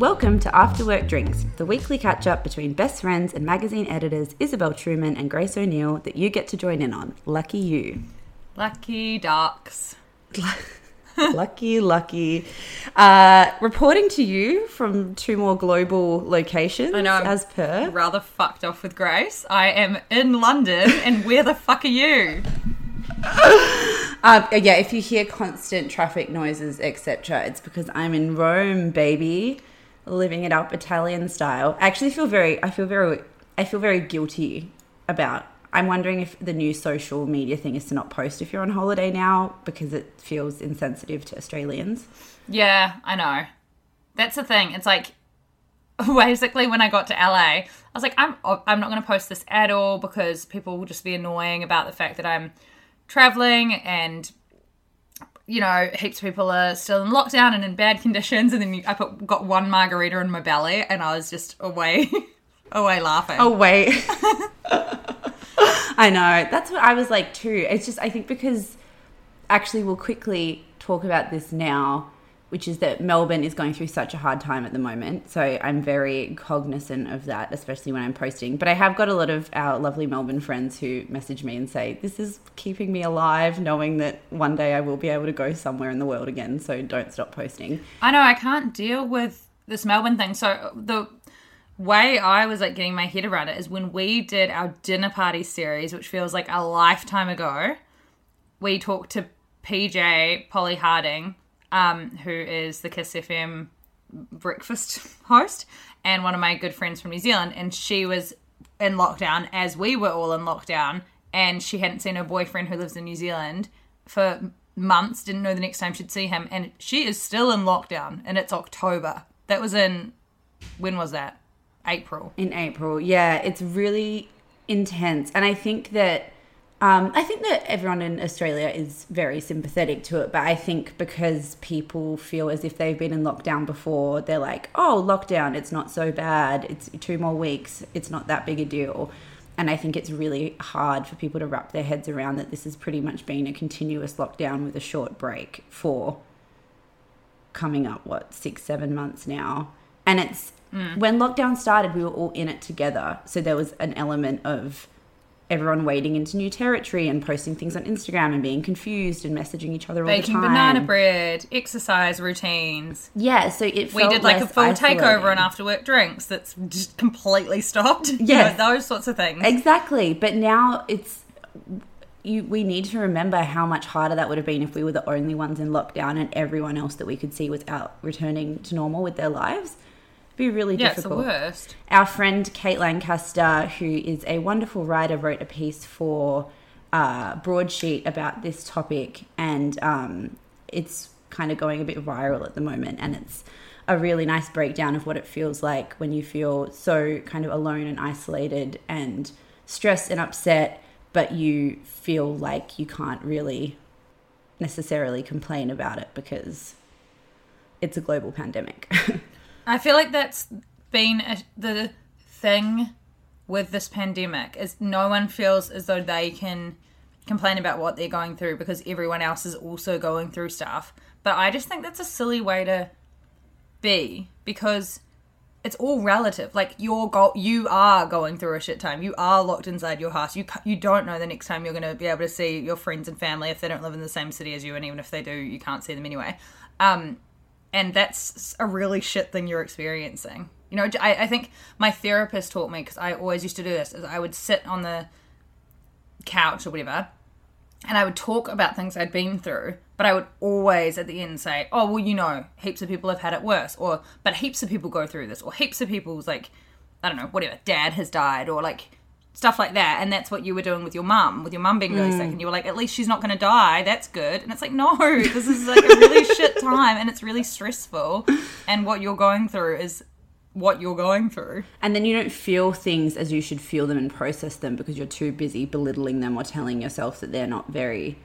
Welcome to After Work Drinks, the weekly catch up between best friends and magazine editors Isabel Truman and Grace O'Neill that you get to join in on. Lucky you. Lucky ducks. lucky, lucky. Uh, reporting to you from two more global locations I know. I'm as per. Rather fucked off with Grace. I am in London, and where the fuck are you? Um, yeah, if you hear constant traffic noises, etc., it's because I'm in Rome, baby, living it up Italian style. I actually feel very, I feel very, I feel very guilty about. I'm wondering if the new social media thing is to not post if you're on holiday now because it feels insensitive to Australians. Yeah, I know. That's the thing. It's like basically when I got to LA, I was like, I'm I'm not going to post this at all because people will just be annoying about the fact that I'm traveling and you know heaps of people are still in lockdown and in bad conditions. And then I put, got one margarita in my belly and I was just away, away laughing. Oh wait. I know. That's what I was like too. It's just I think because actually we'll quickly talk about this now, which is that Melbourne is going through such a hard time at the moment. So I'm very cognizant of that, especially when I'm posting. But I have got a lot of our lovely Melbourne friends who message me and say, This is keeping me alive, knowing that one day I will be able to go somewhere in the world again. So don't stop posting. I know I can't deal with this Melbourne thing. So the way I was like getting my head around it is when we did our dinner party series, which feels like a lifetime ago. We talked to PJ Polly Harding, um, who is the Kiss FM breakfast host, and one of my good friends from New Zealand, and she was in lockdown as we were all in lockdown, and she hadn't seen her boyfriend who lives in New Zealand for months, didn't know the next time she'd see him, and she is still in lockdown, and it's October. That was in when was that? April. In April, yeah, it's really intense, and I think that um, I think that everyone in Australia is very sympathetic to it, but I think because people feel as if they've been in lockdown before, they're like, "Oh, lockdown, it's not so bad. It's two more weeks. It's not that big a deal." And I think it's really hard for people to wrap their heads around that this has pretty much been a continuous lockdown with a short break for coming up what six, seven months now, and it's when lockdown started, we were all in it together. So there was an element of everyone wading into new territory and posting things on Instagram and being confused and messaging each other all the time. Baking banana bread, exercise routines. Yeah, so it We did like a full isolating. takeover on after work drinks that's just completely stopped. You know, those sorts of things. Exactly, but now it's you. We need to remember how much harder that would have been if we were the only ones in lockdown and everyone else that we could see was out returning to normal with their lives. Be really Yeah, it's the difficult. worst. Our friend Kate Lancaster, who is a wonderful writer, wrote a piece for uh, Broadsheet about this topic, and um, it's kind of going a bit viral at the moment. And it's a really nice breakdown of what it feels like when you feel so kind of alone and isolated and stressed and upset, but you feel like you can't really necessarily complain about it because it's a global pandemic. I feel like that's been a, the thing with this pandemic is no one feels as though they can complain about what they're going through because everyone else is also going through stuff. But I just think that's a silly way to be because it's all relative. Like you're go- you are going through a shit time. You are locked inside your house. You you don't know the next time you're going to be able to see your friends and family if they don't live in the same city as you, and even if they do, you can't see them anyway. Um, and that's a really shit thing you're experiencing. You know, I, I think my therapist taught me because I always used to do this. Is I would sit on the couch or whatever, and I would talk about things I'd been through, but I would always at the end say, "Oh, well, you know, heaps of people have had it worse," or "But heaps of people go through this," or "Heaps of people's like, I don't know, whatever, dad has died," or like stuff like that. And that's what you were doing with your mum, with your mum being really sick, and you were like, "At least she's not going to die. That's good." And it's like, no, this is like a really shit time, and it's really stressful, and what you're going through is what you're going through. And then you don't feel things as you should feel them and process them because you're too busy belittling them or telling yourself that they're not very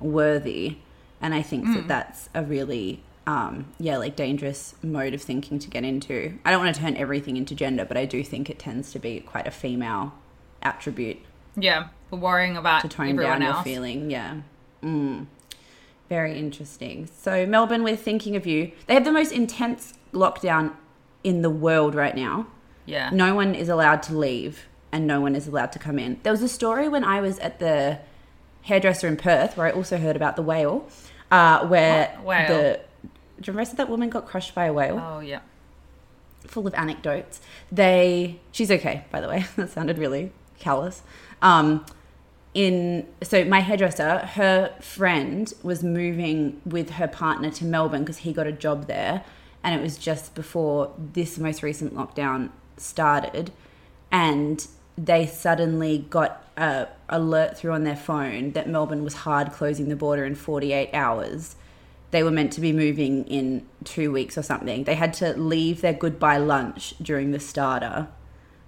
worthy. And I think that that's a really, um, yeah, like dangerous mode of thinking to get into. I don't want to turn everything into gender, but I do think it tends to be quite a female attribute Yeah, worrying about to tone down your feeling. Yeah. Mm. Very interesting. So, Melbourne, we're thinking of you. They have the most intense lockdown in the world right now. Yeah. No one is allowed to leave and no one is allowed to come in. There was a story when I was at the hairdresser in Perth where I also heard about the whale, uh, where whale? the. Do you remember that woman got crushed by a whale? Oh yeah. full of anecdotes. They, she's okay, by the way. that sounded really callous. Um, in so my hairdresser, her friend was moving with her partner to Melbourne because he got a job there, and it was just before this most recent lockdown started, and they suddenly got a alert through on their phone that Melbourne was hard closing the border in 48 hours they were meant to be moving in two weeks or something. They had to leave their goodbye lunch during the starter,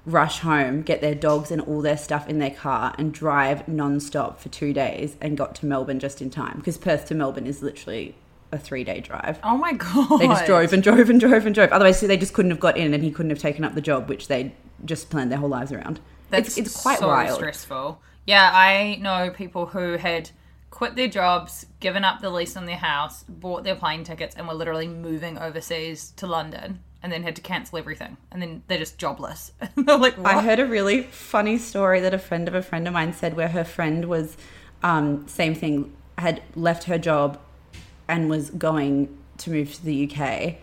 rush home, get their dogs and all their stuff in their car, and drive non-stop for two days and got to Melbourne just in time. Because Perth to Melbourne is literally a three-day drive. Oh my god. They just drove and drove and drove and drove. Otherwise, they just couldn't have got in, and he couldn't have taken up the job, which they just planned their whole lives around. That's it's, it's quite so wild. stressful. Yeah, I know people who had quit their jobs, given up the lease on their house, bought their plane tickets, and were literally moving overseas to London, and then had to cancel everything, and then they're just jobless. they're like, what? I heard a really funny story that a friend of a friend of mine said where her friend was, um, same thing, had left her job and was going to move to the UK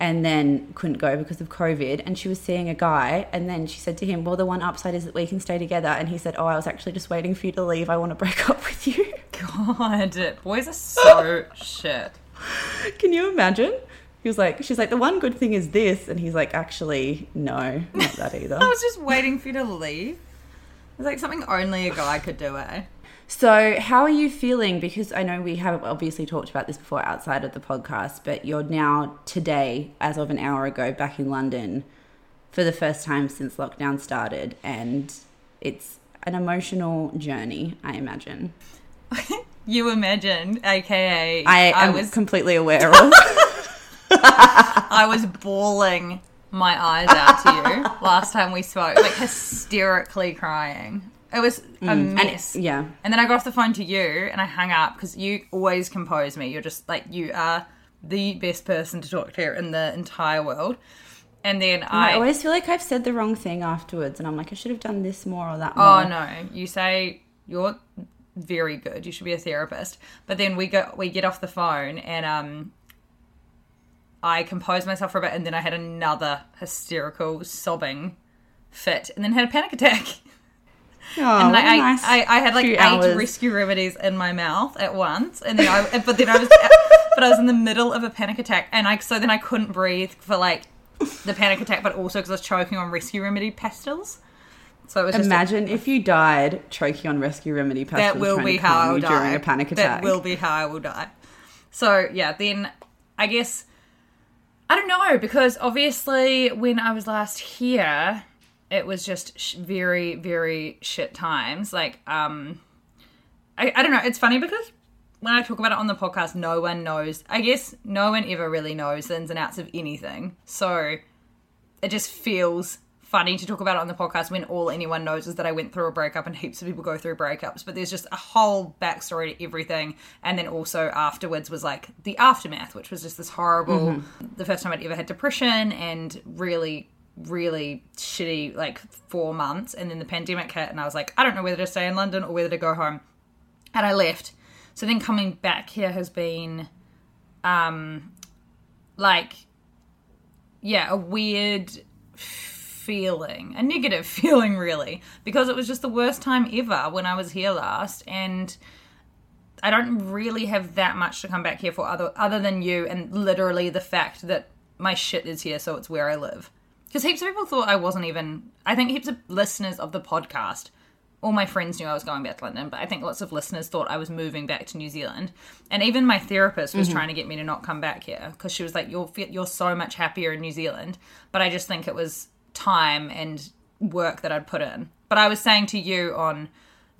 and then couldn't go because of COVID. And she was seeing a guy. And then she said to him, Well, the one upside is that we can stay together. And he said, Oh, I was actually just waiting for you to leave. I want to break up with you. God, boys are so shit. Can you imagine? He was like, She's like, The one good thing is this. And he's like, Actually, no, not that either. I was just waiting for you to leave. It's like something only a guy could do, eh? So, how are you feeling? Because I know we have obviously talked about this before outside of the podcast, but you're now today, as of an hour ago, back in London for the first time since lockdown started, and it's an emotional journey, I imagine. You imagine, aka I am was completely aware of. I was bawling my eyes out to you last time we spoke, like hysterically crying. It was a and mess. yeah. And then I got off the phone to you and I hung up because you always compose me. You're just like, you are the best person to talk to in the entire world. And then I, I. always feel like I've said the wrong thing afterwards, and I'm like, I should have done this more or that more. Oh no, you say you're very good. You should be a therapist. But then we go we get off the phone and um I composed myself for a bit and then I had another hysterical sobbing fit and then had a panic attack. Oh, and what I, nice I, I had like eight hours. rescue remedies in my mouth at once, and then I, but then I was, but I was in the middle of a panic attack, and I so then I couldn't breathe for like the panic attack, but also because I was choking on rescue remedy pastilles. So it was just a- Imagine if you died choking on rescue remedy pastilles. that will be how I will you during a panic attack. That will be how I will die. So yeah, then I guess I don't know because obviously when I was last here, it was just sh- very very shit times. Like um, I I don't know. It's funny because when I talk about it on the podcast, no one knows. I guess no one ever really knows the ins and outs of anything. So it just feels funny to talk about it on the podcast when all anyone knows is that I went through a breakup and heaps of people go through breakups. But there's just a whole backstory to everything. And then also afterwards was like the aftermath, which was just this horrible, the first time I'd ever had depression and really, really shitty, like four months. And then the pandemic hit and I was like, I don't know whether to stay in London or whether to go home. And I left. So then coming back here has been, um, like, yeah, a weird feeling, a negative feeling, really, because it was just the worst time ever when I was here last, and I don't really have that much to come back here for other other than you, and literally the fact that my shit is here, so it's where I live. Because heaps of people thought I wasn't even. I think heaps of listeners of the podcast all my friends knew I was going back to London, but I think lots of listeners thought I was moving back to New Zealand. And even my therapist was mm-hmm. trying to get me to not come back here because she was like, "You're you're so much happier in New Zealand." But I just think it was time and work that I'd put in. But I was saying to you on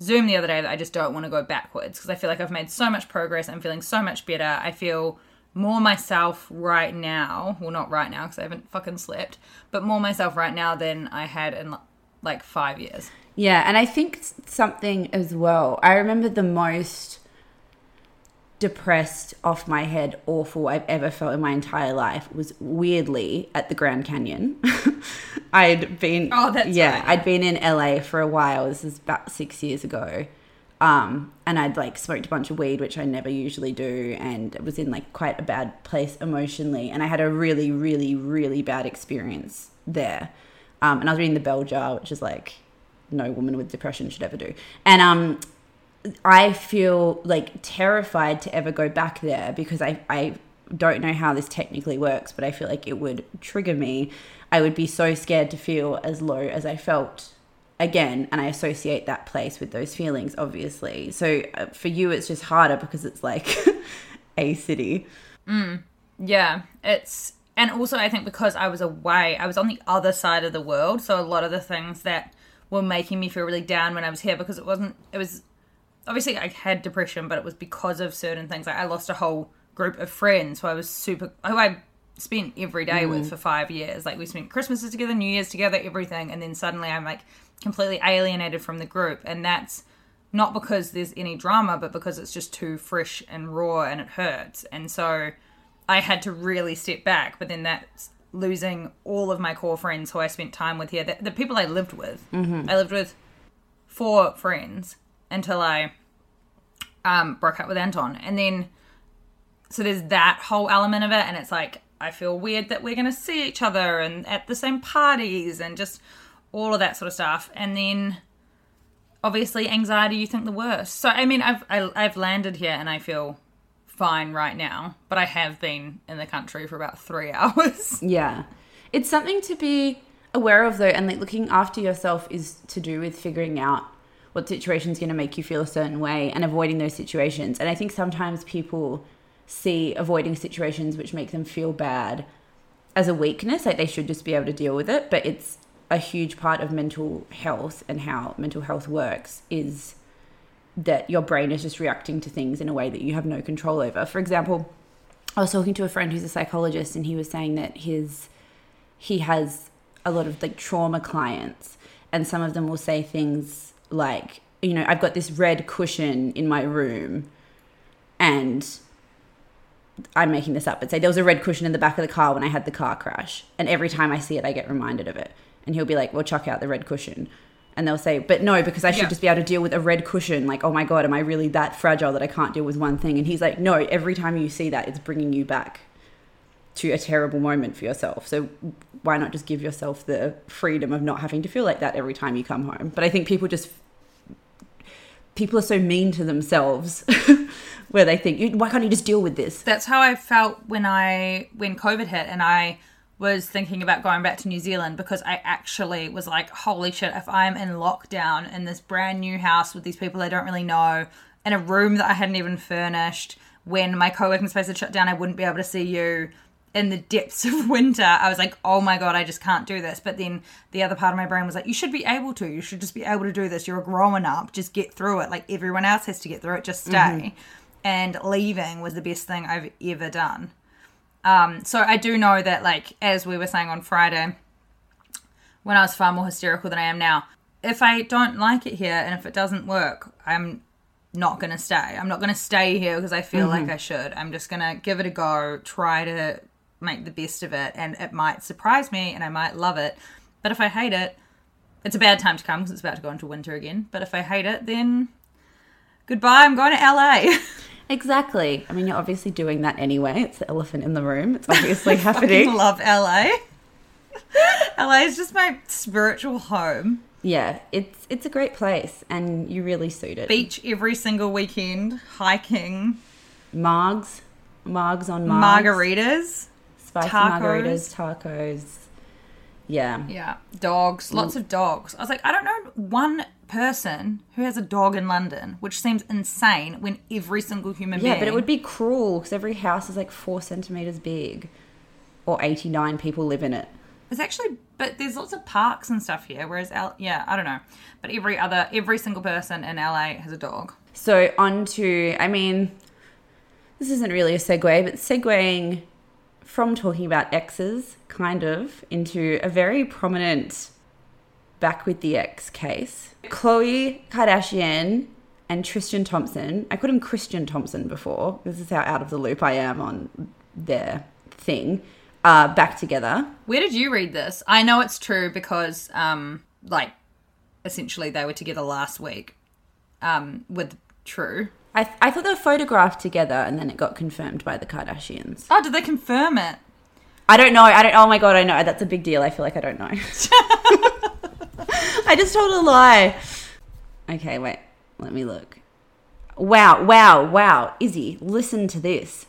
Zoom the other day that I just don't want to go backwards because I feel like I've made so much progress. I'm feeling so much better. I feel more myself right now. Well, not right now because I haven't fucking slept, but more myself right now than I had in like five years. Yeah, and I think something as well. I remember the most depressed, off my head, awful I've ever felt in my entire life was weirdly at the Grand Canyon. I'd been, Oh, that's yeah, right. I'd been in LA for a while. This is about six years ago. Um, and I'd like smoked a bunch of weed, which I never usually do, and was in like quite a bad place emotionally. And I had a really, really, really bad experience there. Um, and I was reading the Bell Jar, which is like no woman with depression should ever do. And um, I feel like terrified to ever go back there because I, I don't know how this technically works, but I feel like it would trigger me. I would be so scared to feel as low as I felt again. And I associate that place with those feelings, obviously. So uh, for you, it's just harder because it's like a city. Yeah, it's and also I think because I was away, I was on the other side of the world, so a lot of the things that were making me feel really down when I was here because it wasn't it was obviously I had depression, but it was because of certain things. Like I lost a whole group of friends who I was super who I spent every day with mm. for five years. Like we spent Christmases together, New Year's together, everything, and then suddenly I'm like completely alienated from the group, and that's not because there's any drama, but because it's just too fresh and raw and it hurts. And so I had to really step back. But then that's losing all of my core friends who I spent time with here, the, the people I lived with. Mm-hmm. I lived with four friends until I um, broke up with Anton. And then, so there's that whole element of it. And it's like, I feel weird that we're going to see each other and at the same parties and just all of that sort of stuff. And then obviously anxiety you think the worst so i mean i've I, i've landed here and i feel fine right now but i have been in the country for about three hours Yeah. It's something to be aware of though, and like looking after yourself is to do with figuring out what situation is going to make you feel a certain way and avoiding those situations. And I think sometimes people see avoiding situations which make them feel bad as a weakness, like they should just be able to deal with it. But it's a huge part of mental health and how mental health works is that your brain is just reacting to things in a way that you have no control over. For example, I was talking to a friend who's a psychologist and he was saying that his he has a lot of like trauma clients and some of them will say things like you know I've got this red cushion in my room and I'm making this up but say there was a red cushion in the back of the car when I had the car crash and every time I see it I get reminded of it. And he'll be like well chuck out the red cushion. And they'll say but no because I should Yeah. just be able to deal with a red cushion. Like oh my god am I really that fragile that I can't deal with one thing? And he's like no every time you see that it's bringing you back to a terrible moment for yourself. So why not just give yourself the freedom of not having to feel like that every time you come home? But I think people just people are so mean to themselves where they think, why can't you just deal with this? that's how i felt when i when covid hit and i was thinking about going back to New Zealand because I actually was like, holy shit, if I'm in lockdown in this brand new house with these people I don't really know, in a room that I hadn't even furnished, when my co working space had shut down, I wouldn't be able to see you in the depths of winter. I was like, oh my God, I just can't do this. But then the other part of my brain was like, you should be able to. You should just be able to do this. You're growing up. Just get through it. Like everyone else has to get through it. Just stay. And leaving was the best thing I've ever done. Um, so I do know that, like, as we were saying on Friday, when I was far more hysterical than I am now, if I don't like it here and if it doesn't work, I'm not going to stay. I'm not going to stay here because I feel like I should. I'm just going to give it a go, try to make the best of it, and it might surprise me and I might love it. But if I hate it, it's a bad time to come because it's about to go into winter again. But if I hate it, then goodbye. I'm going to LA. Exactly. I mean, you're obviously doing that anyway. It's the elephant in the room. It's obviously I happening. love LA. LA is just my spiritual home. Yeah, it's it's a great place, and you really suit it. Beach every single weekend, hiking, Margs, margs on margs, margaritas. Spicy tacos. margaritas, tacos. Yeah. Yeah, dogs, lots of dogs. I was like, I don't know one person who has a dog in London, which seems insane when every single human Yeah, being. but it would be cruel because every house is like four centimeters big, or eighty nine people live in it. It's actually, but there's lots of parks and stuff here. Whereas, L, yeah, I don't know. But every other, every single person in LA has a dog. So on to, I mean, this isn't really a segue, but segueing from talking about exes, kind of, into a very prominent back with the ex case. Khloe Kardashian and Tristan Thompson. I called him Christian Thompson before. This is how out of the loop I am on their thing. Uh, back together. Where did you read this? I know it's true because, um, like, essentially they were together last week, um, with True. I, I thought they were photographed together and then it got confirmed by the Kardashians. Oh, did they confirm it? I don't know. I don't. Oh my god, I know. That's a big deal. I feel like I don't know. I just told a lie. Okay, wait. Let me look. Wow, wow, wow. Izzy, listen to this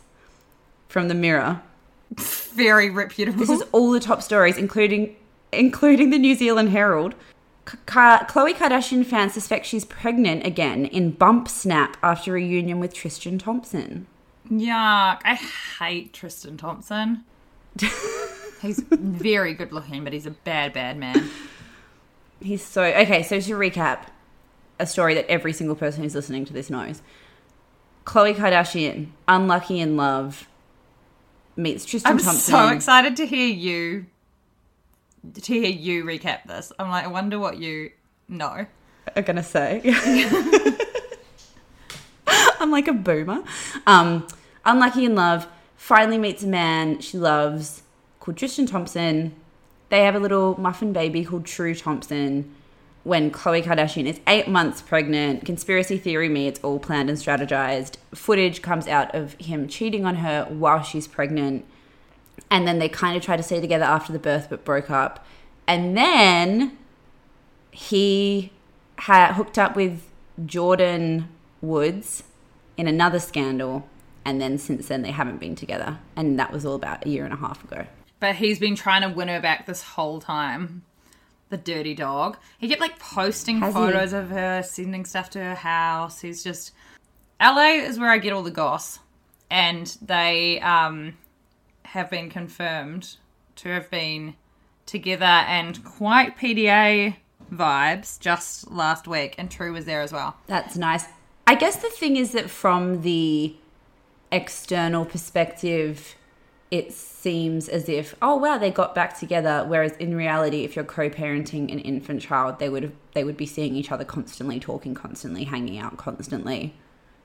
from the Mirror. Very reputable. This is all the top stories, including including the New Zealand Herald. Khloe Kardashian fans suspect she's pregnant again in bump snap after reunion with Tristan Thompson. Yuck. I hate Tristan Thompson. he's very good looking, but he's a bad, bad man. He's so okay. So to recap, a story that every single person who's listening to this knows. Khloe Kardashian, unlucky in love, meets Tristan I'm Thompson. so excited to hear you to hear you recap this. I'm like, I wonder what you know. are gonna say. I'm like a boomer. Um, unlucky in love, finally meets a man she loves called Tristan Thompson. They have a little muffin baby called True Thompson. When Khloe Kardashian is eight months pregnant, conspiracy theory me, it's all planned and strategized. Footage comes out of him cheating on her while she's pregnant. And then they kind of tried to stay together after the birth but broke up. And then he had hooked up with Jordyn Woods in another scandal, and then since then they haven't been together, and that was all about a year and a half ago. But he's been trying to win her back this whole time. The dirty dog. He kept like posting Has he? photos of her, sending stuff to her house. He's just LA is where I get all the goss. And they um have been confirmed to have been together and quite PDA vibes just last week and True was there as well. That's nice. I guess the thing is that from the external perspective, it seems as if, oh wow, they got back together. Whereas in reality, if you're co-parenting an infant child, they would have they would be seeing each other constantly, talking constantly, hanging out constantly.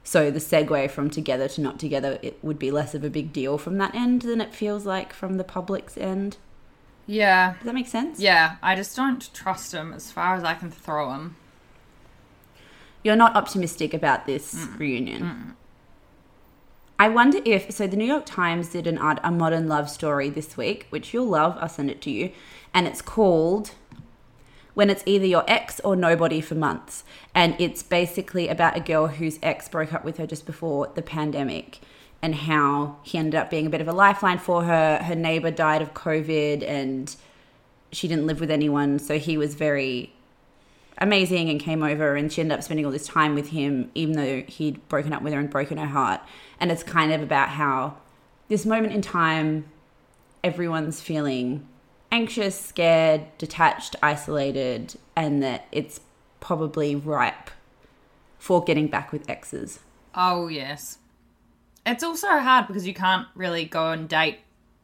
So the segue from together to not together, it would be less of a big deal from that end than it feels like from the public's end. Yeah. Does that make sense? Yeah, I just don't trust him as far as I can throw him. You're not optimistic about this reunion. I wonder if so. The New York Times did an art, a modern love story this week, which you'll love. I'll send it to you, and it's called "When It's Either Your Ex or Nobody for Months," and it's basically about a girl whose ex broke up with her just before the pandemic, and how he ended up being a bit of a lifeline for her. Her neighbor died of COVID and she didn't live with anyone, so he was very amazing and came over and she ended up spending all this time with him even though he'd broken up with her and broken her heart. And it's kind of about how this moment in time everyone's feeling anxious, scared, detached, isolated, and that it's probably ripe for getting back with exes. Oh, yes. It's also hard because you can't really go and date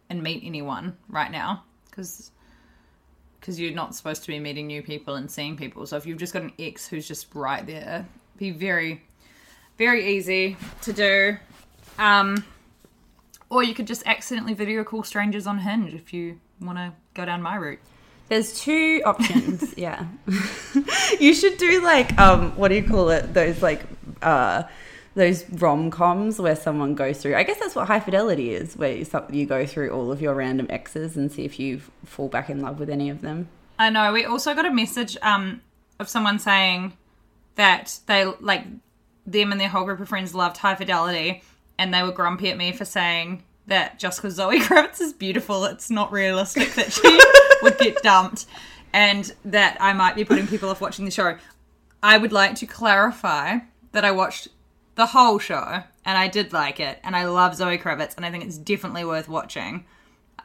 and meet anyone right now because because you're not supposed to be meeting new people and seeing people. So if you've just got an ex who's just right there, be very very easy to do. Um or you could just accidentally video call strangers on Hinge if you want to go down my route. There's two options, yeah. you should do like um what do you call it? Those like uh those rom coms where someone goes through. I guess that's what high fidelity is, where you, you go through all of your random exes and see if you fall back in love with any of them. I know. We also got a message um, of someone saying that they like them and their whole group of friends loved high fidelity, and they were grumpy at me for saying that just because Zoe Kravitz is beautiful, it's not realistic that she would get dumped, and that I might be putting people off watching the show. I would like to clarify that I watched the whole show and I did like it, and I love Zoe Kravitz, and I think it's definitely worth watching.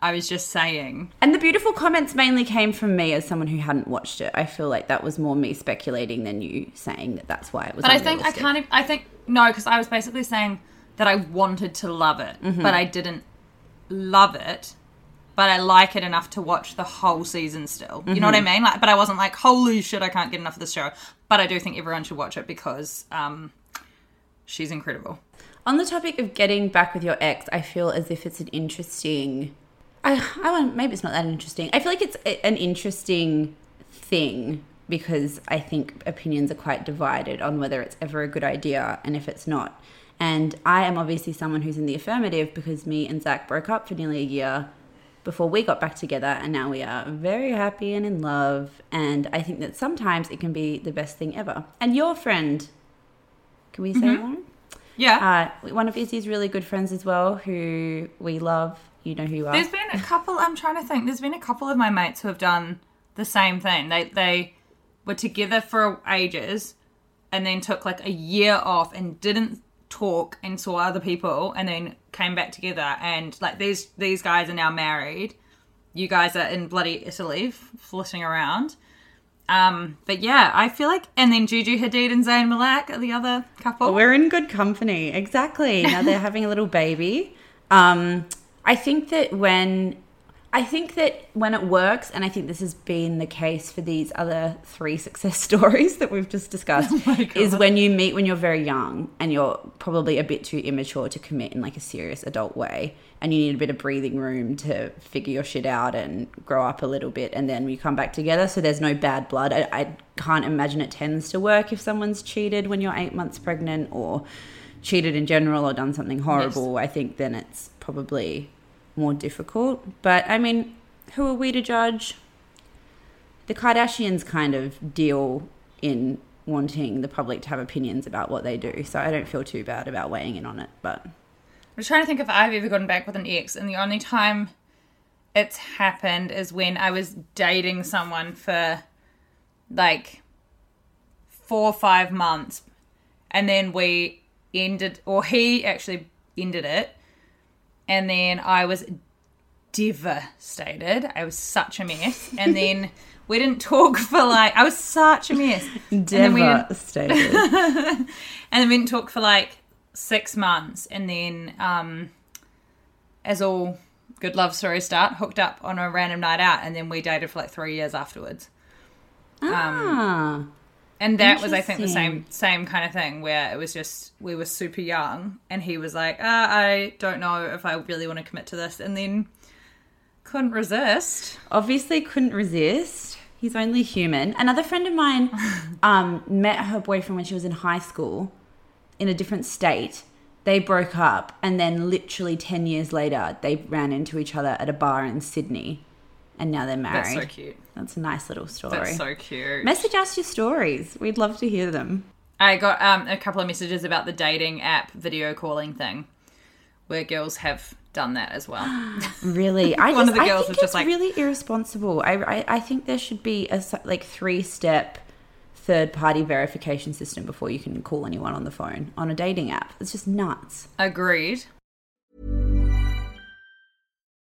I was just saying. And the beautiful comments mainly came from me as someone who hadn't watched it. I feel like that was more me speculating than you saying that that's why it was. But I think I can't. I think no, because I was basically saying that I wanted to love it, but I didn't love it. But I like it enough to watch the whole season still. You know what I mean? Like, but I wasn't like, holy shit, I can't get enough of this show. But I do think everyone should watch it because um, she's incredible. On the topic of getting back with your ex, I feel as if it's an interesting. I I want maybe it's not that interesting. I feel like it's a- an interesting thing because I think opinions are quite divided on whether it's ever a good idea and if it's not. And I am obviously someone who's in the affirmative because me and Zach broke up for nearly a year before we got back together and now we are very happy and in love and I think that sometimes it can be the best thing ever. And your friend, can we say Lauren? Yeah. Uh, one of Izzy's really good friends as well, who we love. You know who you are. There's been a couple. I'm trying to think. There's been a couple of my mates who have done the same thing. They they were together for ages, and then took like a year off and didn't talk and saw other people, and then came back together. And like these these guys are now married. You guys are in bloody Italy, flitting around. Um, but yeah, I feel like, and then Gigi Hadid and Zayn Malik are the other couple. We're in good company. Exactly. Now they're having a little baby. Um, I think that when I think that when it works, and I think this has been the case for these other three success stories that we've just discussed, oh is when you meet when you're very young and you're probably a bit too immature to commit in like a serious adult way, and you need a bit of breathing room to figure your shit out and grow up a little bit, and then you come back together. So there's no bad blood. I, I can't imagine it tends to work if someone's cheated when you're eight months pregnant or cheated in general or done something horrible. I think then it's probably more difficult. But I mean, who are we to judge? The Kardashians kind of deal in wanting the public to have opinions about what they do. So I don't feel too bad about weighing in on it. But I'm trying to think if I've ever gotten back with an ex, and the only time it's happened is when I was dating someone for like four or five months, and then we ended, or he actually ended it, and then I was devastated. I was such a mess, and then we didn't talk for like I was such a mess. And then we didn't- devastated. and then we didn't talk for like six months and then um as all good love stories start hooked up on a random night out and then we dated for like three years afterwards ah, and that was i think the same same kind of thing where it was just we were super young and he was like ah, i don't know if i really want to commit to this and then couldn't resist obviously couldn't resist. He's only human. Another friend of mine um, met her boyfriend when she was in high school in a different state. They broke up, and then literally 10 years later, they ran into each other at a bar in Sydney, and now they're married. that's so cute That's a nice little story. that's so cute Message us your stories. We'd love to hear them. I got um, a couple of messages about the dating app video calling thing, where girls have done that as well. Really, I One just, of the girls was just like- really irresponsible. I, I, I think there should be a like three step third party verification system before you can call anyone on the phone on a dating app. It's just nuts. Agreed.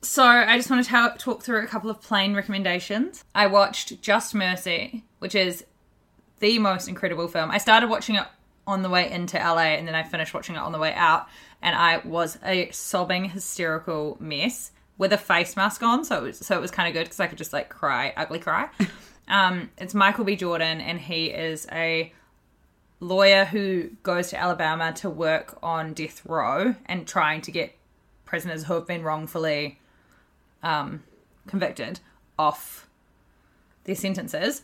So I just want to ta- talk through a couple of plane recommendations. I watched Just Mercy, which is the most incredible film. I started watching it on the way into LA and then I finished watching it on the way out and I was a sobbing hysterical mess with a face mask on so it was so it was kind of good because I could just like cry ugly cry. um it's Michael B Jordan and he is a lawyer who goes to Alabama to work on death row and trying to get prisoners who have been wrongfully um, convicted off their sentences.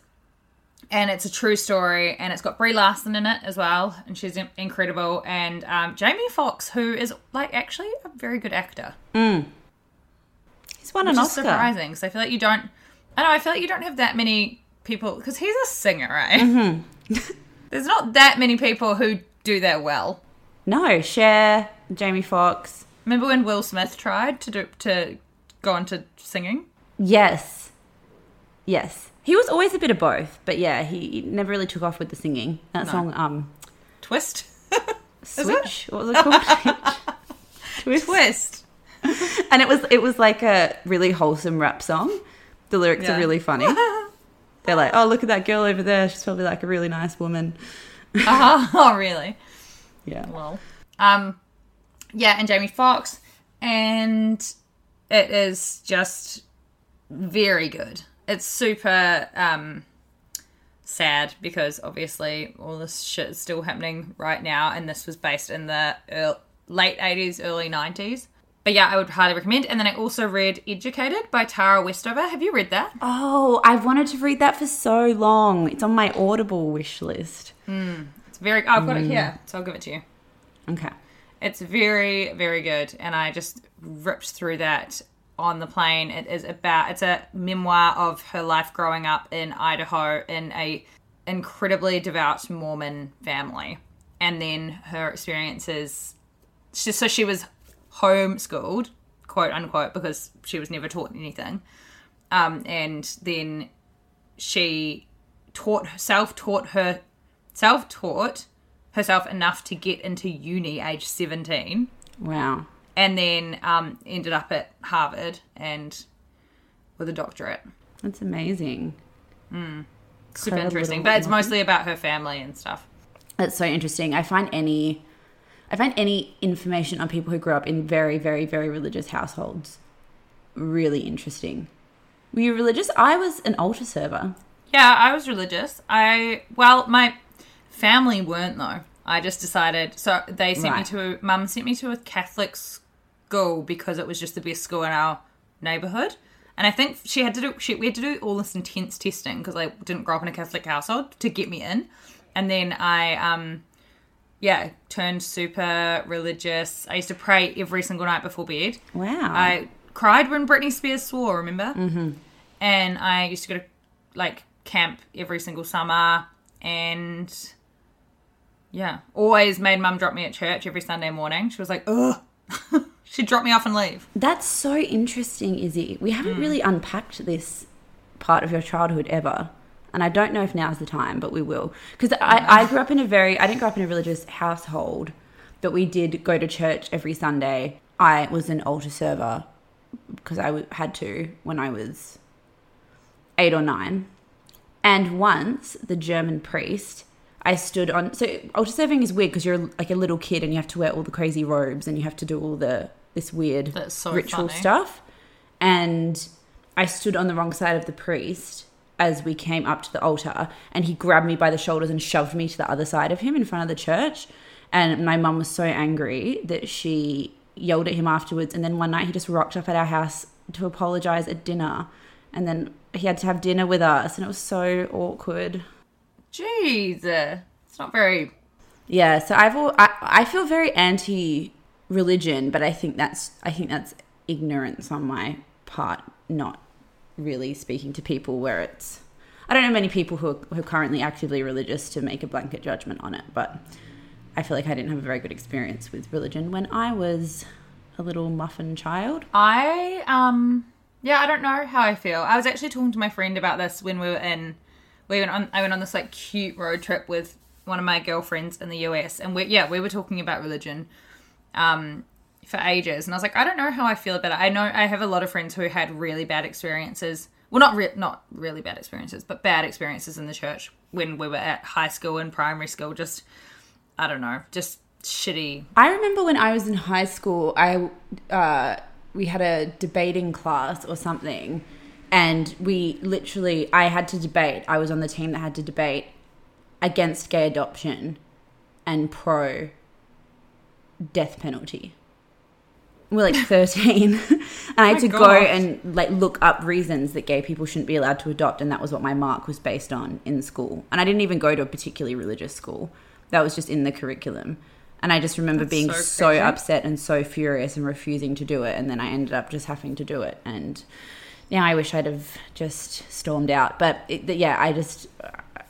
And it's a true story, and it's got Brie Larson in it as well, and she's incredible. And um, Jamie Foxx, who is like actually a very good actor, He's won an Oscar. surprising because I feel like you don't. I know I feel like you don't have that many people because he's a singer, right? There's not that many people who do that well. No, Cher, Jamie Foxx. Remember when Will Smith tried to do to go into singing? Yes. Yes. He was always a bit of both, but yeah, he never really took off with the singing. That song, um, Twist. Switch. What was it called? Twist. Twist. And it was it was like a really wholesome rap song. The lyrics Yeah. are really funny. They're like, "Oh, look at that girl over there. She's probably like a really nice woman." oh, oh, really? Yeah. Well, um, yeah, and Jamie Foxx, and it is just very good. It's super um sad because obviously all this shit is still happening right now, and this was based in the early, late eighties, early nineties. But yeah, I would highly recommend. And then I also read Educated by Tara Westover. Have you read that? Oh, I've wanted to read that for so long. It's on my Audible wish list. It's very. Oh, I've got it here, so I'll give it to you. Okay. It's very, very good, and I just ripped through that on the plane. It is about it's a memoir of her life growing up in Idaho in a incredibly devout Mormon family, and then her experiences. So she was homeschooled, quote unquote, because she was never taught anything, um, and then she taught self taught her self taught herself enough to get into uni age 17 Wow. And then um, ended up at harvard and with a doctorate That's amazing. super interesting but it's mostly about her family and stuff That's so interesting. I find any I find any information on people who grew up in very, very, very religious households really interesting. Were you religious? I was an altar server. yeah i was religious i well my family weren't though i just decided so they sent me to mum sent me to a catholic school because it was just the best school in our neighborhood and i think she had to do she, we had to do all this intense testing because i didn't grow up in a catholic household to get me in and then i um yeah turned super religious i used to pray every single night before bed Wow. I cried when Britney Spears swore, remember? Mm-hmm. And I used to go to like camp every single summer and yeah, always made mum drop me at church every Sunday morning. She was like, ugh. she She'd drop me off and leave. That's so interesting, Izzy. We haven't hmm. really unpacked this part of your childhood ever. And I don't know if now's the time, but we will. Because I, I grew up in a very, I didn't grow up in a religious household, but we did go to church every Sunday. I was an altar server because I w- had to when I was eight or nine. And once the German priest, I stood on. So altar serving is weird because you're like a little kid and you have to wear all the crazy robes and you have to do all the this weird so ritual funny. stuff. And I stood on the wrong side of the priest as we came up to the altar, and he grabbed me by the shoulders and shoved me to the other side of him in front of the church. And my mum was so angry that she yelled at him afterwards. And then one night he just rocked up at our house to apologize at dinner. And then he had to have dinner with us, and it was so awkward. Jeez. uh, It's not very. Yeah, so I've al- I, I feel very anti religion, but I think that's I think that's ignorance on my part, not really speaking to people where it's I don't know many people who are, who are currently actively religious to make a blanket judgment on it, but I feel like I didn't have a very good experience with religion when I was a little muffin child. I um yeah, I don't know how I feel. I was actually talking to my friend about this when we were in we went on I went on this like cute road trip with one of my girlfriends in the US and we yeah, we were talking about religion um for ages and I was like I don't know how I feel about it. I know I have a lot of friends who had really bad experiences. Well, not re- not really bad experiences, but bad experiences in the church when we were at high school and primary school just I don't know, just shitty I remember when I was in high school, I uh, we had a debating class or something, and we literally I had to debate. I was on the team that had to debate against gay adoption and pro death penalty. We're like 13 and I had my to go and like look up reasons that gay people shouldn't be allowed to adopt and that was what my mark was based on in school. And I didn't even go to a particularly religious school. That was just in the curriculum. And I just remember being so so, upset and so furious and refusing to do it and then I ended up just having to do it and now I wish I'd have just stormed out. But it, yeah, I just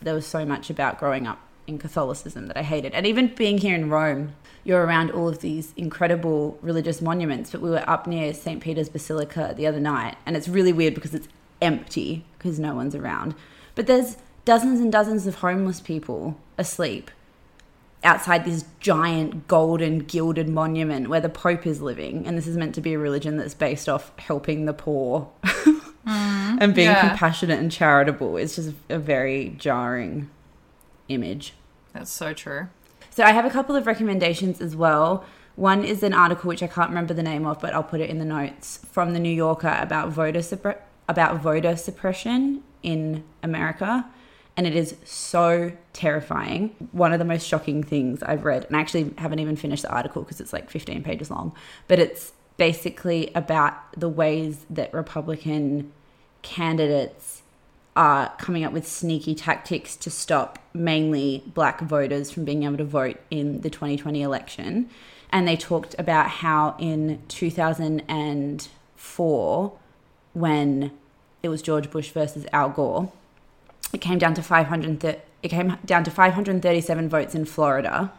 there was so much about growing up in Catholicism that I hated. And even being here in Rome, you're around all of these incredible religious monuments. But we were up near St. Peter's Basilica the other night, and it's really weird because it's empty because no one's around. But there's dozens and dozens of homeless people asleep outside this giant golden gilded monument where the Pope is living. And this is meant to be a religion that's based off helping the poor mm-hmm. and being yeah. compassionate and charitable. It's just a very jarring image. That's so true. So I have a couple of recommendations as well. One is an article which I can't remember the name of, but I'll put it in the notes from the New Yorker about voter suppre- about voter suppression in America, and it is so terrifying. One of the most shocking things I've read, and I actually haven't even finished the article because it's like 15 pages long, but it's basically about the ways that Republican candidates are coming up with sneaky tactics to stop mainly black voters from being able to vote in the 2020 election. And they talked about how in 2004, when it was George Bush versus Al Gore, it came down to 500 it came down to 537 votes in Florida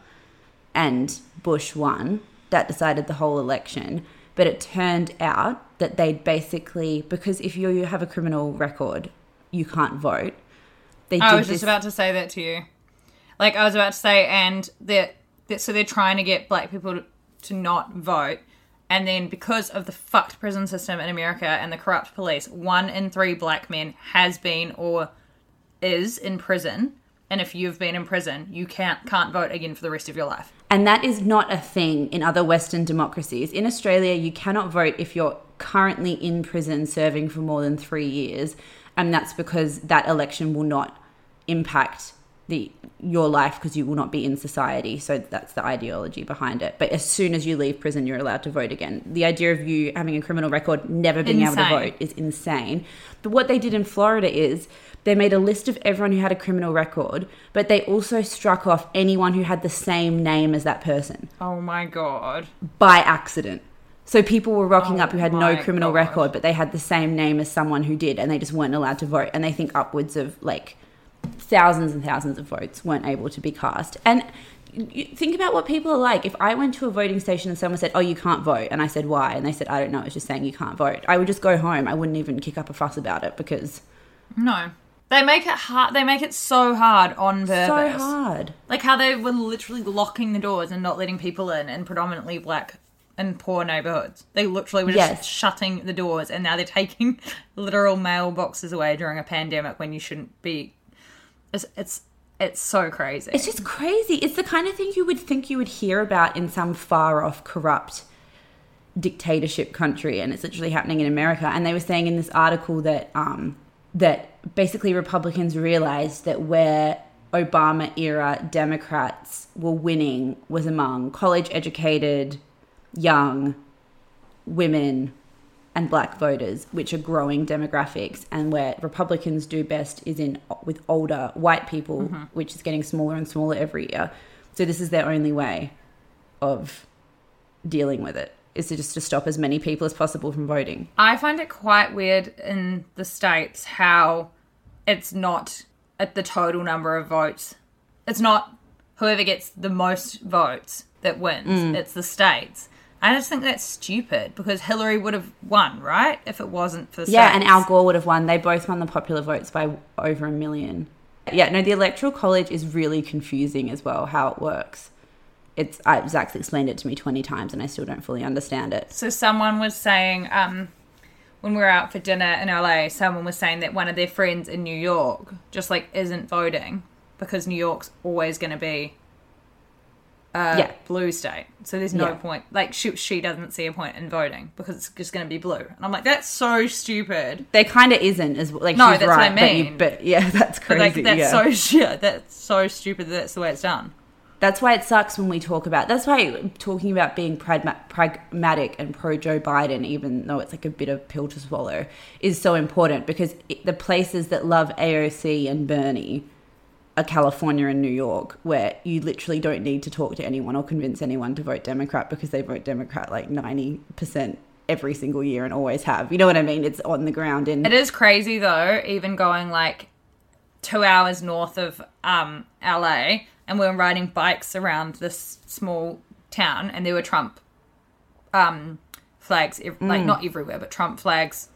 and Bush won. That decided the whole election. But it turned out that they'd basically because if you have a criminal record, you can't vote. They I did was this- just about to say that to you. Like I was about to say, and they're, they're so they're trying to get black people to, to not vote, and then because of the fucked prison system in America and the corrupt police, one in three black men has been or is in prison, and if you've been in prison, you can't can't vote again for the rest of your life. And that is not a thing in other Western democracies. In Australia, you cannot vote if you're currently in prison serving for more than three years. And that's because that election will not impact the your life because you will not be in society. So that's the ideology behind it. But as soon as you leave prison, you're allowed to vote again. The idea of you having a criminal record, never being able to vote, is insane. But what they did in Florida is they made a list of everyone who had a criminal record, but they also struck off anyone who had the same name as that person Oh my god! by accident. So people were rocking Oh up who oh had no criminal God. record, but they had the same name as someone who did, and they just weren't allowed to vote. And they think upwards of like thousands and thousands of votes weren't able to be cast. And think about what people are like. If I went to a voting station and someone said, "Oh, you can't vote," and I said, "Why?" and they said, "I don't know. It's just saying you can't vote," I would just go home. I wouldn't even kick up a fuss about it because No. They make it hard. They make it so hard on purpose. so hard. Like how they were literally locking the doors and not letting people in in predominantly black and poor neighborhoods. They literally were just Yes. shutting the doors and now they're taking literal mailboxes away during a pandemic when you shouldn't be. It's it's, it's so crazy. It's just crazy. It's the kind of thing you would think you would hear about in some far off corrupt dictatorship country, and it's literally happening in America. And they were saying in this article that um, that basically Republicans realized that where Obama era Democrats were winning was among college educated, young women and black voters, which are growing demographics, and where Republicans do best is in with older white people, mm-hmm. which is getting smaller and smaller every year. So this is their only way of dealing with it is to just to stop as many people as possible from voting. I find it quite weird in the States how it's not at the total number of votes. It's not whoever gets the most votes that wins, it's the states. I just think that's stupid because Hillary would have won, right? If it wasn't for the Yeah, states. and Al Gore would have won. They both won the popular votes by over a million. Yeah, no, the electoral college is really confusing as well. How it works. It's I, Zach's explained it to me twenty times, and I still don't fully understand it. So someone was saying, um, when we were out for dinner in LA, someone was saying that one of their friends in New York just like isn't voting because New York's always going to be a Yeah. blue state. So there's no Yeah. point. Like she she doesn't see a point in voting because it's just going to be blue. And I'm like, that's so stupid. There kind of isn't as like No, she's that's what I right, but, you, mean. but yeah, that's But crazy. like that's yeah. so shit. That's so stupid. That that's the way it's done. That's why it sucks when we talk about. That's why talking about being pragma- pragmatic and pro Joe Biden, even though it's like a bit of pill to swallow, is so important because it, the places that love AOC and Bernie are California and New York, where you literally don't need to talk to anyone or convince anyone to vote Democrat because they vote Democrat like ninety percent every single year and always have. You know what I mean? It's on the ground in It is crazy though, even going like two hours north of um, LA, and we were riding bikes around this small town, and there were Trump um, flags, ev- like Mm. not everywhere, but Trump flags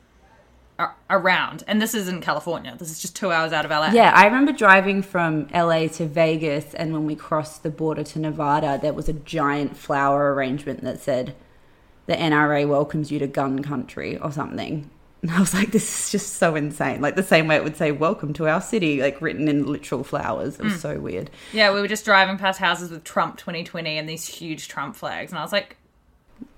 around. And this is in California. This is just two hours out of LA. Yeah, I remember driving from LA to Vegas, and when we crossed the border to Nevada, there was a giant flower arrangement that said, The NRA welcomes you to gun country or something. And I was like, This is just so insane. Like the same way it would say, Welcome to our city, like written in literal flowers. It was Mm. so weird. Yeah, we were just driving past houses with Trump 2020 and these huge Trump flags, and I was like,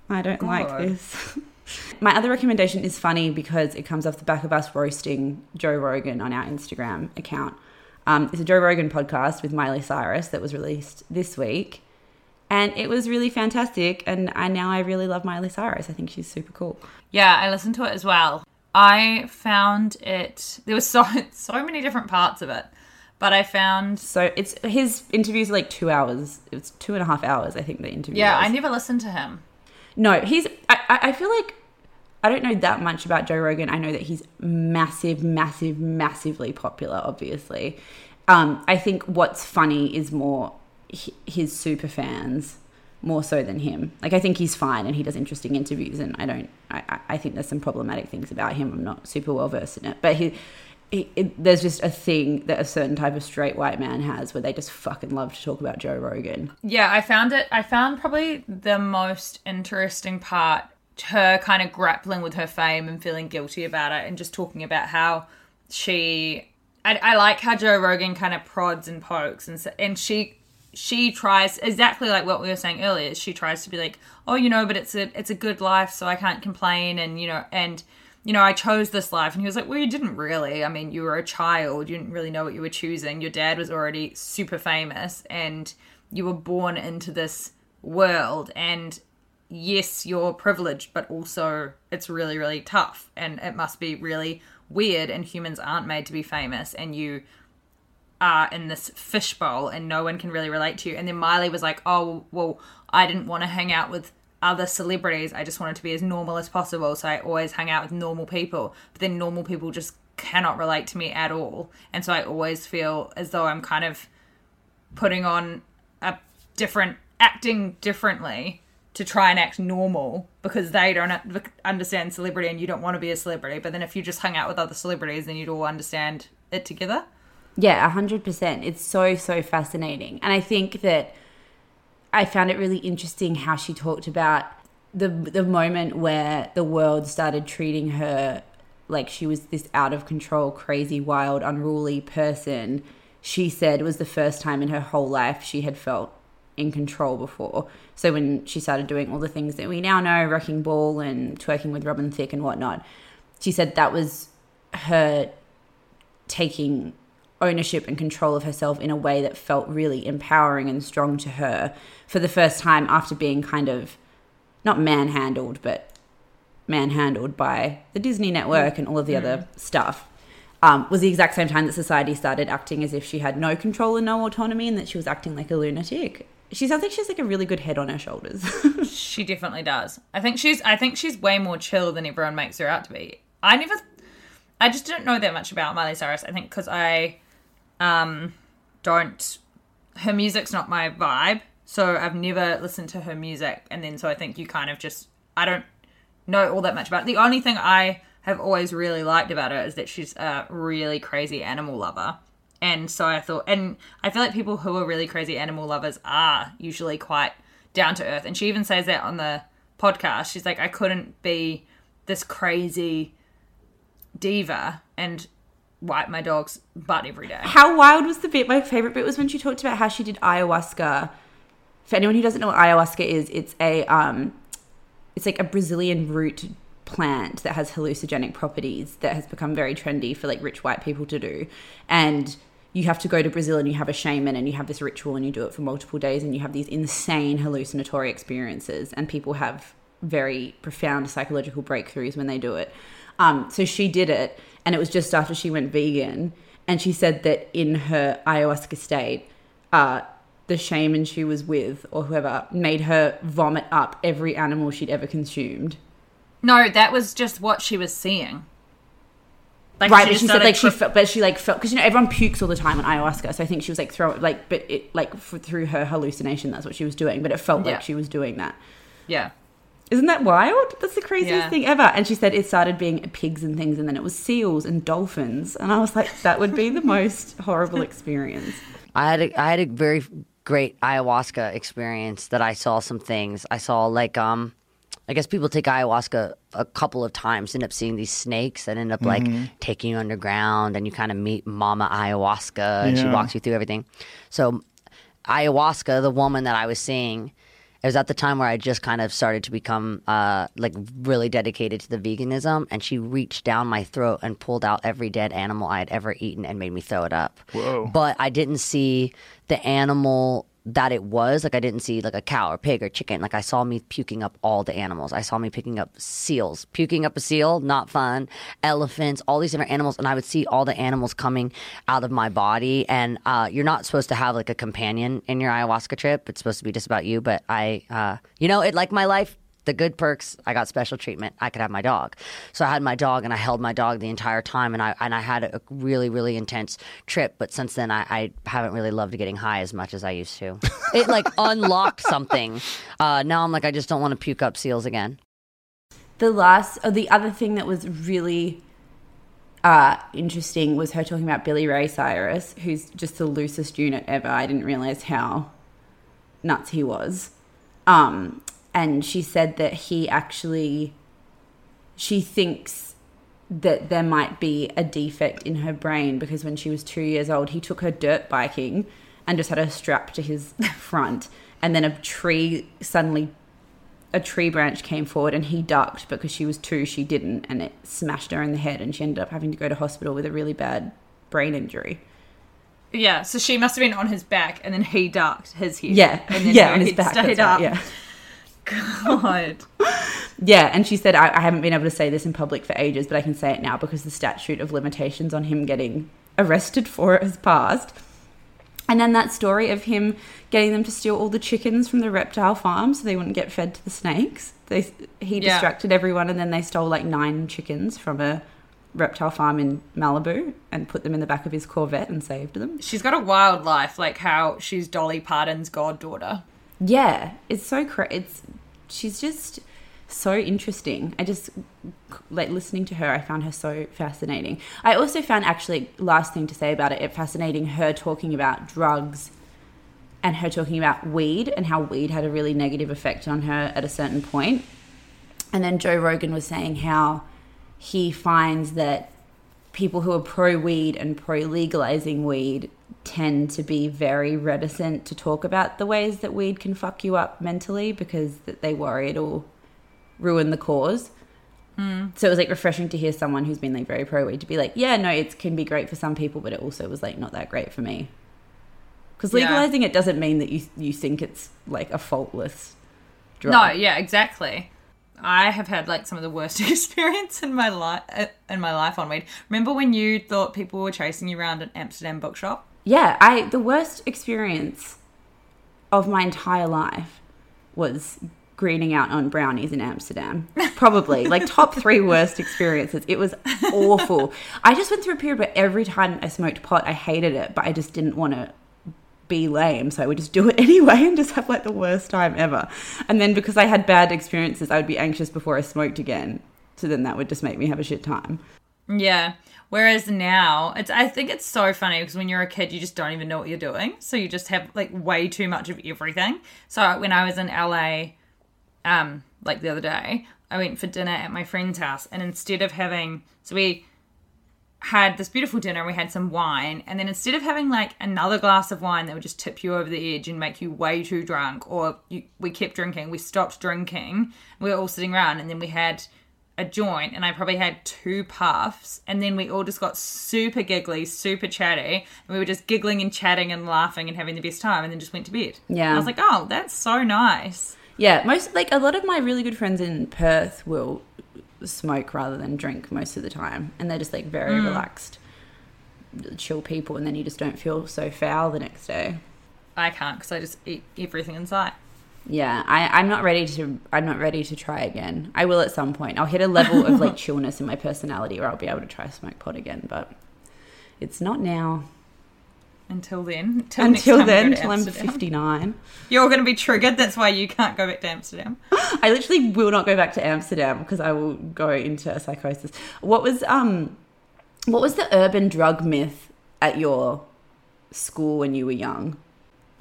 I don't like this. My other recommendation is funny because it comes off the back of us roasting Joe Rogan on our Instagram account. Um, it's a Joe Rogan podcast with Miley Cyrus that was released this week. And it was really fantastic. And I now I really love Miley Cyrus. I think she's super cool. Yeah, I listened to it as well. I found it. There was so so many different parts of it, but I found. So it's his interviews are like two hours. It's two and a half hours, I think, the interview. Yeah, was. I never listened to him. No, he's. I, I I feel like I don't know that much about Joe Rogan. I know that he's massive, massive, massively popular. Obviously, um, I think what's funny is more his super fans more so than him. Like I think he's fine and he does interesting interviews, and I don't. I, I- think there's some problematic things about him. I'm not super well versed in it, but he. It, it, there's just a thing that a certain type of straight white man has where they just fucking love to talk about Joe Rogan. Yeah, I found it. I found probably the most interesting part her kind of grappling with her fame and feeling guilty about it, and just talking about how she. I, I like how Joe Rogan kind of prods and pokes, and and she she tries exactly like what we were saying earlier. She tries to be like, oh, you know, but it's a it's a good life, so I can't complain, and you know, and you know, I chose this life. And he was like, well, you didn't really. I mean, you were a child. You didn't really know what you were choosing. Your dad was already super famous and you were born into this world. And yes, you're privileged, but also it's really, really tough. And it must be really weird. And humans aren't made to be famous. And you are in this fishbowl and no one can really relate to you. And then Miley was like, oh, well, I didn't want to hang out with other celebrities. I just wanted to be as normal as possible. So I always hang out with normal people. But then normal people just cannot relate to me at all. And so I always feel as though I'm kind of putting on a different acting differently to try and act normal because they don't understand celebrity and you don't want to be a celebrity. But then if you just hung out with other celebrities, then you'd all understand it together. Yeah, 100%. It's so, so fascinating. And I think that I found it really interesting how she talked about the the moment where the world started treating her like she was this out of control, crazy, wild, unruly person. She said was the first time in her whole life she had felt in control before. So when she started doing all the things that we now know, wrecking ball and twerking with Robin Thicke and whatnot, she said that was her taking ownership and control of herself in a way that felt really empowering and strong to her for the first time after being kind of not manhandled, but manhandled by the Disney network and all of the mm. other stuff. Um, was the exact same time that society started acting as if she had no control and no autonomy and that she was acting like a lunatic she sounds like she's like a really good head on her shoulders. she definitely does. I think she's I think she's way more chill than everyone makes her out to be. I never I just don't know that much about Miley Cyrus. I think cuz I um don't her music's not my vibe. So I've never listened to her music and then so I think you kind of just I don't know all that much about it. The only thing I have always really liked about her is that she's a really crazy animal lover. And so I thought, and I feel like people who are really crazy animal lovers are usually quite down to earth. And she even says that on the podcast. She's like, I couldn't be this crazy diva and wipe my dog's butt every day. How wild was the bit? My favorite bit was when she talked about how she did ayahuasca. For anyone who doesn't know what ayahuasca is, it's a um, it's like a Brazilian root plant that has hallucinogenic properties that has become very trendy for like rich white people to do, and you have to go to Brazil and you have a shaman and you have this ritual and you do it for multiple days and you have these insane hallucinatory experiences and people have very profound psychological breakthroughs when they do it. Um, so she did it and it was just after she went vegan and she said that in her ayahuasca state, uh, the shaman she was with or whoever made her vomit up every animal she'd ever consumed. No, that was just what she was seeing. Like right, but she said like she felt, but she like felt because you know everyone pukes all the time on ayahuasca, so I think she was like throwing like, but it like f- through her hallucination, that's what she was doing. But it felt yeah. like she was doing that. Yeah, isn't that wild? That's the craziest yeah. thing ever. And she said it started being pigs and things, and then it was seals and dolphins, and I was like, that would be the most horrible experience. I had a, I had a very great ayahuasca experience that I saw some things. I saw like um I guess people take ayahuasca a couple of times, end up seeing these snakes that end up like mm-hmm. taking you underground, and you kind of meet Mama Ayahuasca, and yeah. she walks you through everything. So, ayahuasca, the woman that I was seeing, it was at the time where I just kind of started to become uh, like really dedicated to the veganism, and she reached down my throat and pulled out every dead animal I had ever eaten and made me throw it up. Whoa! But I didn't see the animal that it was. Like I didn't see like a cow or pig or chicken. Like I saw me puking up all the animals. I saw me picking up seals, puking up a seal, not fun. Elephants, all these different animals, and I would see all the animals coming out of my body. And uh, you're not supposed to have like a companion in your ayahuasca trip. It's supposed to be just about you. But I, uh, you know, it like my life the good perks, I got special treatment. I could have my dog. So I had my dog and I held my dog the entire time and I and I had a really, really intense trip. But since then I, I haven't really loved getting high as much as I used to. it like unlocked something. Uh, now I'm like I just don't want to puke up seals again. The last or the other thing that was really uh, interesting was her talking about Billy Ray Cyrus, who's just the loosest unit ever. I didn't realize how nuts he was. Um, and she said that he actually she thinks that there might be a defect in her brain because when she was two years old he took her dirt biking and just had her strapped to his front and then a tree suddenly a tree branch came forward and he ducked because she was two she didn't and it smashed her in the head and she ended up having to go to hospital with a really bad brain injury yeah, so she must have been on his back, and then he ducked his head. Yeah, and then yeah, on his back. Stayed up. Right, yeah. God. yeah, and she said, I, I, haven't been able to say this in public for ages, but I can say it now because the statute of limitations on him getting arrested for it has passed. And then that story of him getting them to steal all the chickens from the reptile farm so they wouldn't get fed to the snakes. They, he yeah. distracted everyone and then they stole like nine chickens from a reptile farm in Malibu and put them in the back of his Corvette and saved them. She's got a wild life, like how she's Dolly Parton's goddaughter. Yeah, it's so cra- it's she's just so interesting. I just like listening to her. I found her so fascinating. I also found actually last thing to say about it, it fascinating her talking about drugs and her talking about weed and how weed had a really negative effect on her at a certain point. And then Joe Rogan was saying how he finds that people who are pro weed and pro legalizing weed tend to be very reticent to talk about the ways that weed can fuck you up mentally because that they worry it'll ruin the cause. Mm. So it was like refreshing to hear someone who's been like very pro weed to be like, yeah, no, it can be great for some people, but it also was like not that great for me. Because Yeah. legalizing it doesn't mean that you you think it's like a faultless drug. No, yeah, exactly. I have had like some of the worst experience in my life in my life on weed. Remember when you thought people were chasing you around an Amsterdam bookshop? Yeah, I the worst experience of my entire life was greening out on brownies in Amsterdam. Probably like top three worst experiences. It was awful. I just went through a period where every time I smoked pot, I hated it, but I just didn't want to be lame, so I would just do it anyway and just have like the worst time ever. And then because I had bad experiences, I would be anxious before I smoked again. So then that would just make me have a shit time. Yeah. Whereas now, it's I think it's so funny because when you're a kid, you just don't even know what you're doing, so you just have like way too much of everything. So when I was in LA, um, like the other day, I went for dinner at my friend's house, and instead of having, so we had this beautiful dinner, we had some wine, and then instead of having like another glass of wine that would just tip you over the edge and make you way too drunk, or you, we kept drinking, we stopped drinking, we were all sitting around, and then we had a joint, and I probably had two puffs, and then we all just got super giggly, super chatty, and we were just giggling and chatting and laughing and having the best time, and then just went to bed. Yeah. I was like, oh, that's so nice. Yeah, most like a lot of my really good friends in Perth will smoke rather than drink most of the time, and they're just like very Mm. relaxed, chill people, and then you just don't feel so foul the next day. I can't because I just eat everything in sight. Yeah, I, I'm not ready to. I'm not ready to try again. I will at some point. I'll hit a level of like chillness in my personality where I'll be able to try smoke pot again, but it's not now. Until then, Until time then, to till I'm Amsterdam. 59. You're going to be triggered. That's why you can't go back to Amsterdam. I literally will not go back to Amsterdam because I will go into a psychosis. What was um, what was the urban drug myth at your school when you were young?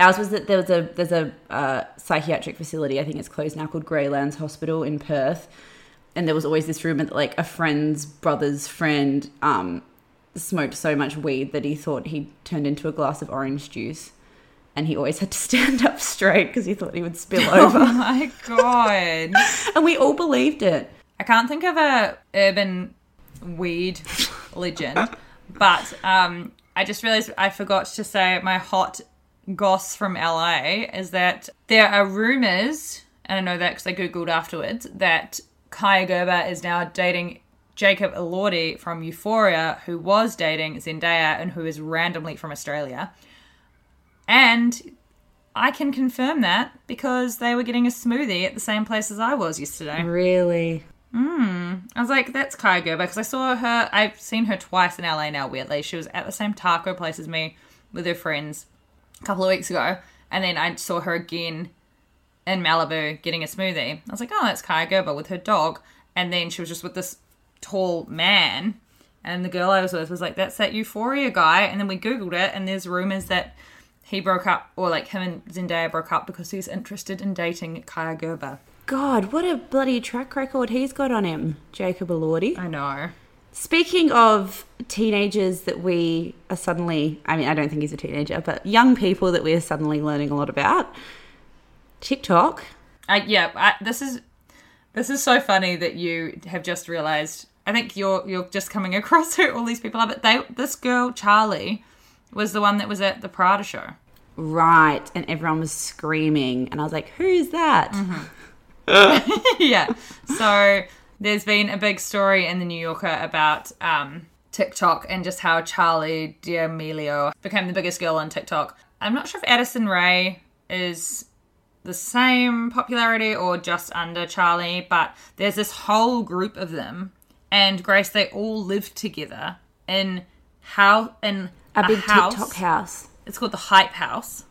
Ours was that there was a there's a uh, psychiatric facility. I think it's closed now called Graylands Hospital in Perth, and there was always this rumor that like a friend's brother's friend um, smoked so much weed that he thought he turned into a glass of orange juice. And he always had to stand up straight because he thought he would spill over. Oh my god! and we all believed it. I can't think of a urban weed legend, but um, I just realized I forgot to say my hot goss from LA is that there are rumors, and I know that because I googled afterwards that Kaia Gerber is now dating Jacob Elordi from Euphoria, who was dating Zendaya and who is randomly from Australia. And I can confirm that because they were getting a smoothie at the same place as I was yesterday. Really? Mm. I was like, that's Kaia Gerber because I saw her. I've seen her twice in LA now. Weirdly, she was at the same taco place as me with her friends a couple of weeks ago, and then I saw her again in Malibu getting a smoothie. I was like, oh, that's Kaia Gerber with her dog, and then she was just with this tall man. And the girl I was with was like, that's that Euphoria guy. And then we Googled it, and there's rumors that he broke up, or like him and Zendaya broke up because he's interested in dating Kaia Gerber. God, what a bloody track record he's got on him, Jacob Elordi. I know. Speaking of teenagers that we are suddenly, I mean, I don't think he's a teenager, but young people that we are suddenly learning a lot about, TikTok. I, yeah, I, this is this is so funny that you have just realized. I think you're you're just coming across who all these people are, but they this girl Charlie was the one that was at the Prada show. Right. And everyone was screaming. And I was like, who's that? Mm-hmm. yeah. So there's been a big story in the New Yorker about um, TikTok and just how Charlie D'Amelio became the biggest girl on TikTok. I'm not sure if Addison Rae is the same popularity or just under Charlie, but there's this whole group of them and Grace, they all live together in how in A big house. TikTok house. It's called the Hype House.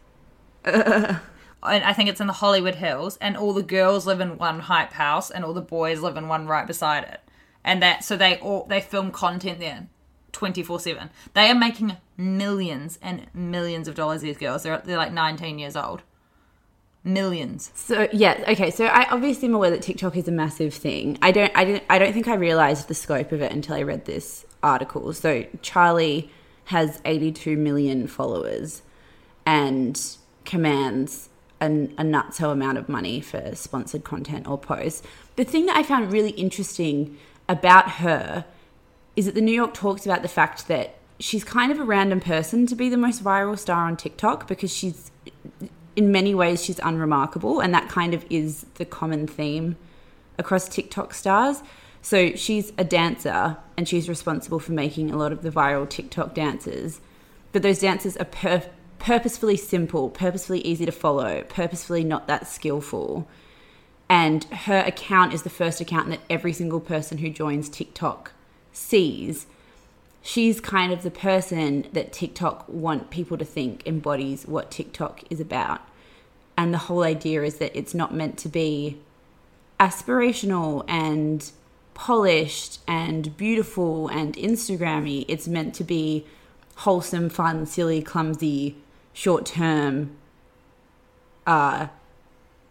I think it's in the Hollywood Hills, and all the girls live in one hype house, and all the boys live in one right beside it. And that so they all they film content there, twenty four seven. They are making millions and millions of dollars. These girls, they're they're like nineteen years old. Millions. So yeah, okay. So I obviously am aware that TikTok is a massive thing. I don't, I didn't, I don't think I realized the scope of it until I read this article. So Charlie has 82 million followers and commands an, a nutso amount of money for sponsored content or posts. The thing that I found really interesting about her is that the New York talks about the fact that she's kind of a random person to be the most viral star on TikTok because she's in many ways she's unremarkable and that kind of is the common theme across TikTok stars. So she's a dancer and she's responsible for making a lot of the viral TikTok dances. But those dances are pur- purposefully simple, purposefully easy to follow, purposefully not that skillful. And her account is the first account that every single person who joins TikTok sees. She's kind of the person that TikTok want people to think embodies what TikTok is about. And the whole idea is that it's not meant to be aspirational and polished and beautiful and Instagrammy. It's meant to be wholesome, fun, silly, clumsy, short term, uh,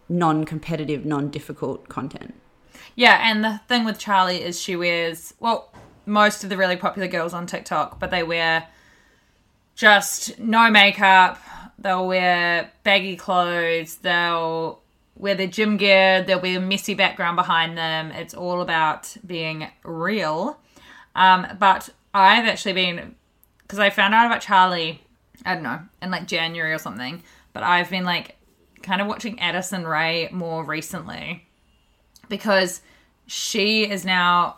non competitive, non difficult content. Yeah, and the thing with Charlie is she wears well most of the really popular girls on TikTok, but they wear just no makeup. They'll wear baggy clothes. They'll wear their gym gear. There'll be a messy background behind them. It's all about being real. Um, but I've actually been because I found out about Charlie. I don't know in like January or something. But I've been like kind of watching Addison Rae more recently because she is now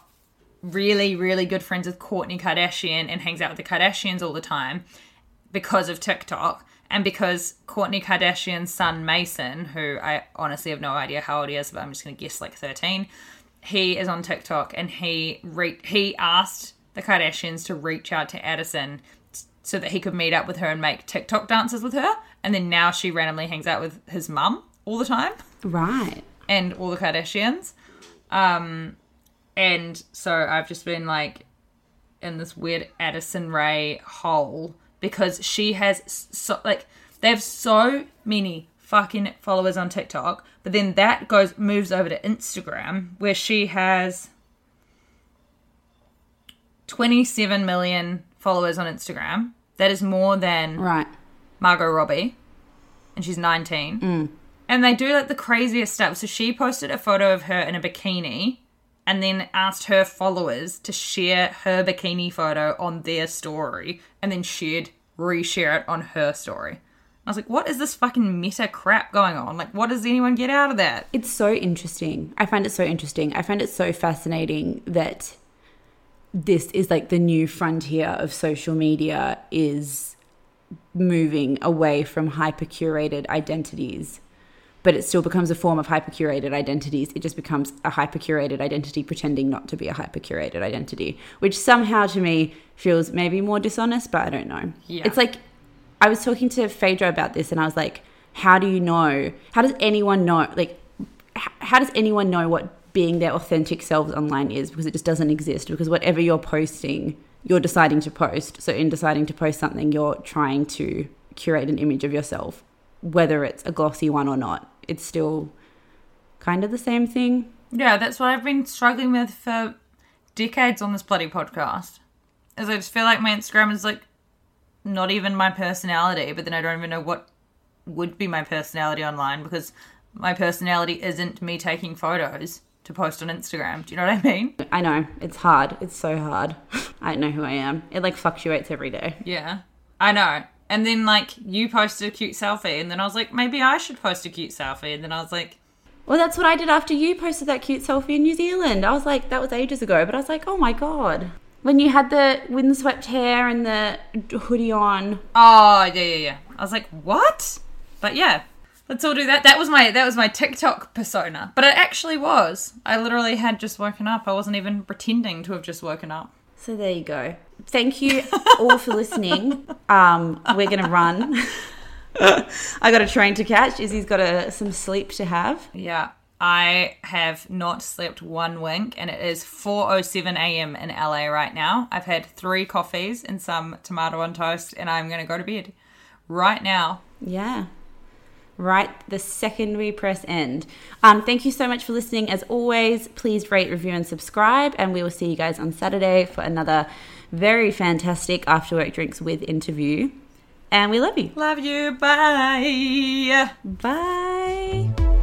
really, really good friends with Kourtney Kardashian and hangs out with the Kardashians all the time because of TikTok. And because Kourtney Kardashian's son Mason, who I honestly have no idea how old he is, but I'm just going to guess like 13, he is on TikTok and he re- he asked the Kardashians to reach out to Addison so that he could meet up with her and make TikTok dances with her. And then now she randomly hangs out with his mum all the time Right. and all the Kardashians. Um, and so I've just been like in this weird Addison Rae hole because she has so like they have so many fucking followers on TikTok, but then that goes moves over to Instagram where she has 27 million followers on Instagram. That is more than Right. Margot Robbie, and she's 19. Mm. And they do like the craziest stuff. So she posted a photo of her in a bikini and then asked her followers to share her bikini photo on their story and then shared, reshare it on her story. I was like, what is this fucking meta crap going on? Like, what does anyone get out of that? It's so interesting. I find it so interesting. I find it so fascinating that this is like the new frontier of social media is moving away from hyper curated identities but it still becomes a form of hyper curated identities. It just becomes a hyper curated identity pretending not to be a hyper curated identity which somehow to me feels maybe more dishonest but i don't know. Yeah. it's like i was talking to phaedra about this and i was like how do you know? How does anyone know? Like how does anyone know what being their authentic selves online is because it just doesn't exist. Because whatever you're posting you're deciding to post. So in deciding to post something you're trying to curate an image of yourself whether it's a glossy one or not. It's still kind of the same thing. Yeah, that's what I've been struggling with for decades on this bloody podcast. Is I just feel like my Instagram is like not even my personality, but then I don't even know what would be my personality online because my personality isn't me taking photos to post on Instagram. Do you know what I mean? i know it's hard it's so hard i don't know who i am it like fluctuates every day Yeah. I know. And then like you posted a cute selfie and then I was like, maybe I should post a cute selfie and then I was like, well that's what i did after you posted that cute selfie in new zealand i was like that was ages ago but i was like oh my god when you had the windswept hair and the hoodie on Oh, yeah, yeah, yeah. I was like, what? But yeah, Let's all do that. That was my that was my TikTok persona, but it actually was. I literally had just woken up. I wasn't even pretending to have just woken up. So there you go. Thank you all for listening. Um, we're gonna run. I got a train to catch. Izzy's got a, some sleep to have. Yeah. I have not slept one wink, and it is 4:07 a.m. in LA right now. I've had three coffees and some tomato on toast, and I'm going to go to bed right now. Yeah. Right the second we press end. Um, thank you so much for listening. As always, please rate, review, and subscribe. And we will see you guys on Saturday for another very fantastic after work drinks with interview. And we love you. Love you. Bye. Bye.